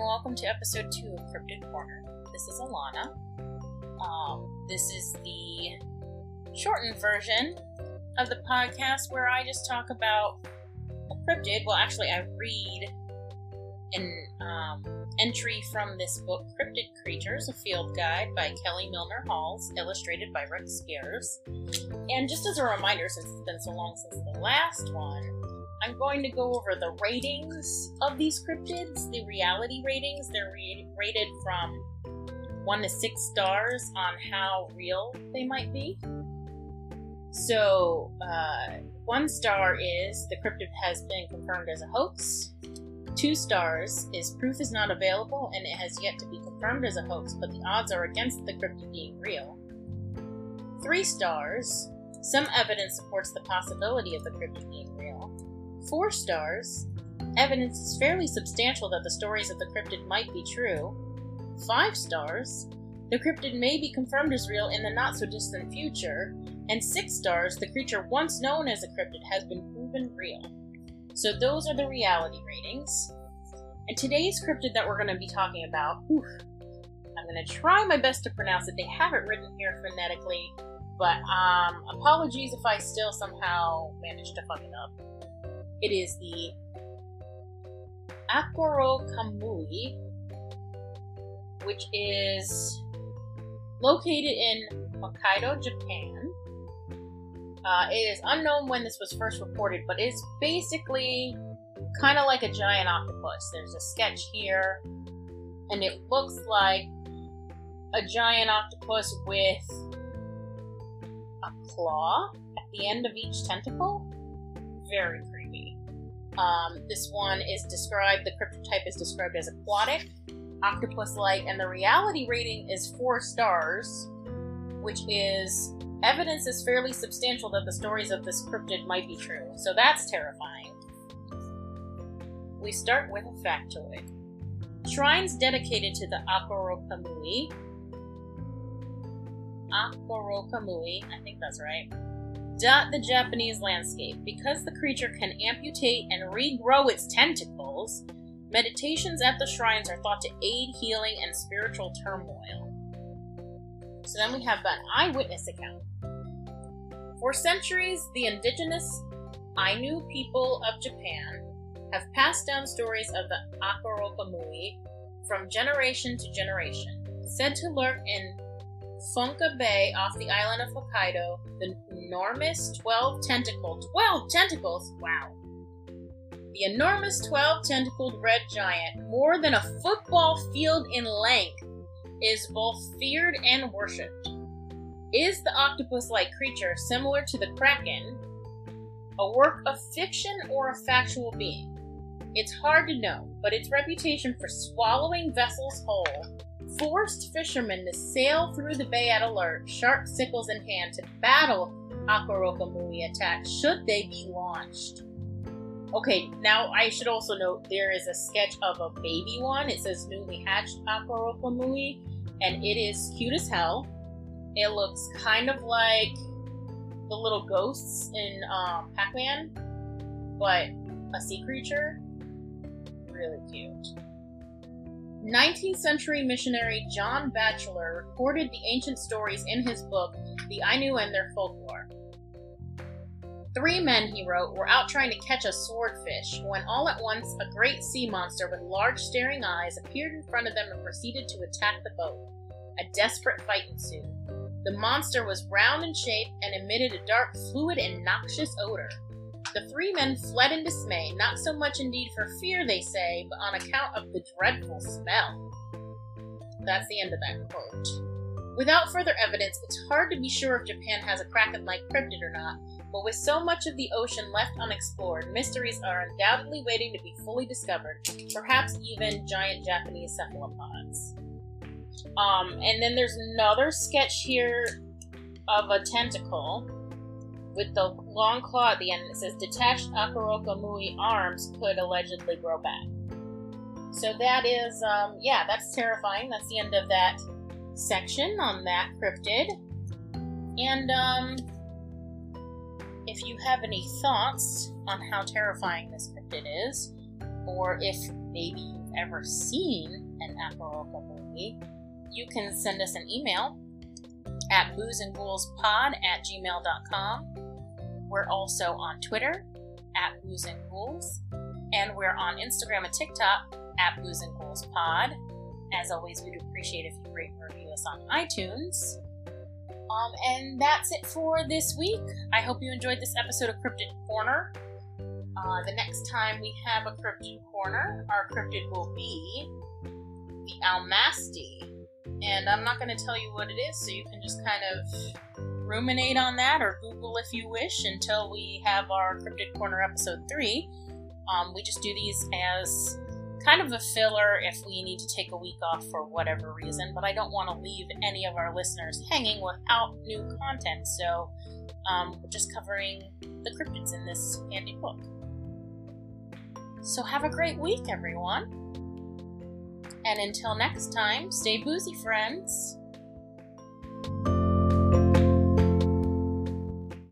welcome to episode two of Cryptid Corner. This is Alana. Um, this is the shortened version of the podcast where I just talk about a cryptid. Well, actually, I read an um, entry from this book, Cryptid Creatures, a field guide by Kelly Milner Halls, illustrated by Rick Spears. And just as a reminder, since it's been so long since the last one, I'm going to go over the ratings of these cryptids, the reality ratings. They're re- rated from one to six stars on how real they might be. So, uh, one star is the cryptid has been confirmed as a hoax. Two stars is proof is not available and it has yet to be confirmed as a hoax, but the odds are against the cryptid being real. Three stars, some evidence supports the possibility of the cryptid being real. Four stars, evidence is fairly substantial that the stories of the cryptid might be true. Five stars, the cryptid may be confirmed as real in the not so distant future. And six stars, the creature once known as a cryptid has been proven real. So those are the reality ratings. And today's cryptid that we're going to be talking about, oof, I'm going to try my best to pronounce it. They have it written here phonetically, but um, apologies if I still somehow manage to fuck it up. It is the Akuro which is located in Hokkaido, Japan. Uh, it is unknown when this was first reported, but it's basically kind of like a giant octopus. There's a sketch here, and it looks like a giant octopus with a claw at the end of each tentacle. Very. Um, this one is described, the cryptotype is described as aquatic, octopus like, and the reality rating is four stars, which is evidence is fairly substantial that the stories of this cryptid might be true. So that's terrifying. We start with a factoid. Shrines dedicated to the Akuro Kamui. Akuro Kamui, I think that's right. Dot the Japanese landscape. Because the creature can amputate and regrow its tentacles, meditations at the shrines are thought to aid healing and spiritual turmoil. So then we have an eyewitness account. For centuries, the indigenous Ainu people of Japan have passed down stories of the Akuro from generation to generation. Said to lurk in Funka Bay off the island of Hokkaido, the enormous 12 tentacled 12 tentacles, wow. The enormous 12 tentacled red giant, more than a football field in length, is both feared and worshipped. Is the octopus like creature similar to the kraken a work of fiction or a factual being? It's hard to know, but its reputation for swallowing vessels whole forced fishermen to sail through the bay at alert, sharp sickles in hand, to battle Akuro attacks should they be launched. Okay, now I should also note there is a sketch of a baby one. It says newly hatched Akuro and it is cute as hell. It looks kind of like the little ghosts in um, Pac Man, but a sea creature. Really cute. 19th century missionary John Batchelor recorded the ancient stories in his book, The Ainu and Their Folklore. Three men, he wrote, were out trying to catch a swordfish when all at once a great sea monster with large staring eyes appeared in front of them and proceeded to attack the boat. A desperate fight ensued. The monster was round in shape and emitted a dark, fluid, and noxious odor. The three men fled in dismay, not so much indeed for fear, they say, but on account of the dreadful smell. That's the end of that quote. Without further evidence, it's hard to be sure if Japan has a kraken like cryptid or not, but with so much of the ocean left unexplored, mysteries are undoubtedly waiting to be fully discovered, perhaps even giant Japanese cephalopods. Um, and then there's another sketch here of a tentacle with the long claw at the end. It says detached Akuro arms could allegedly grow back. So that is, um, yeah, that's terrifying. That's the end of that section on that cryptid. And um, if you have any thoughts on how terrifying this cryptid is, or if maybe you've ever seen an and Aperocaboogie. You can send us an email at boozeandghoulspod at gmail.com. We're also on Twitter at Booze and we're on Instagram and TikTok at Booze and Ghouls Pod. As always, we'd appreciate if you rate and review us on iTunes. Um, and that's it for this week. I hope you enjoyed this episode of Cryptid Corner. Uh, the next time we have a Cryptid Corner, our cryptid will be the Almasti. And I'm not going to tell you what it is, so you can just kind of ruminate on that or Google if you wish until we have our Cryptid Corner episode 3. Um, we just do these as kind of a filler if we need to take a week off for whatever reason, but I don't want to leave any of our listeners hanging without new content, so um, just covering the cryptids in this handy book. So have a great week, everyone. And until next time, stay boozy, friends.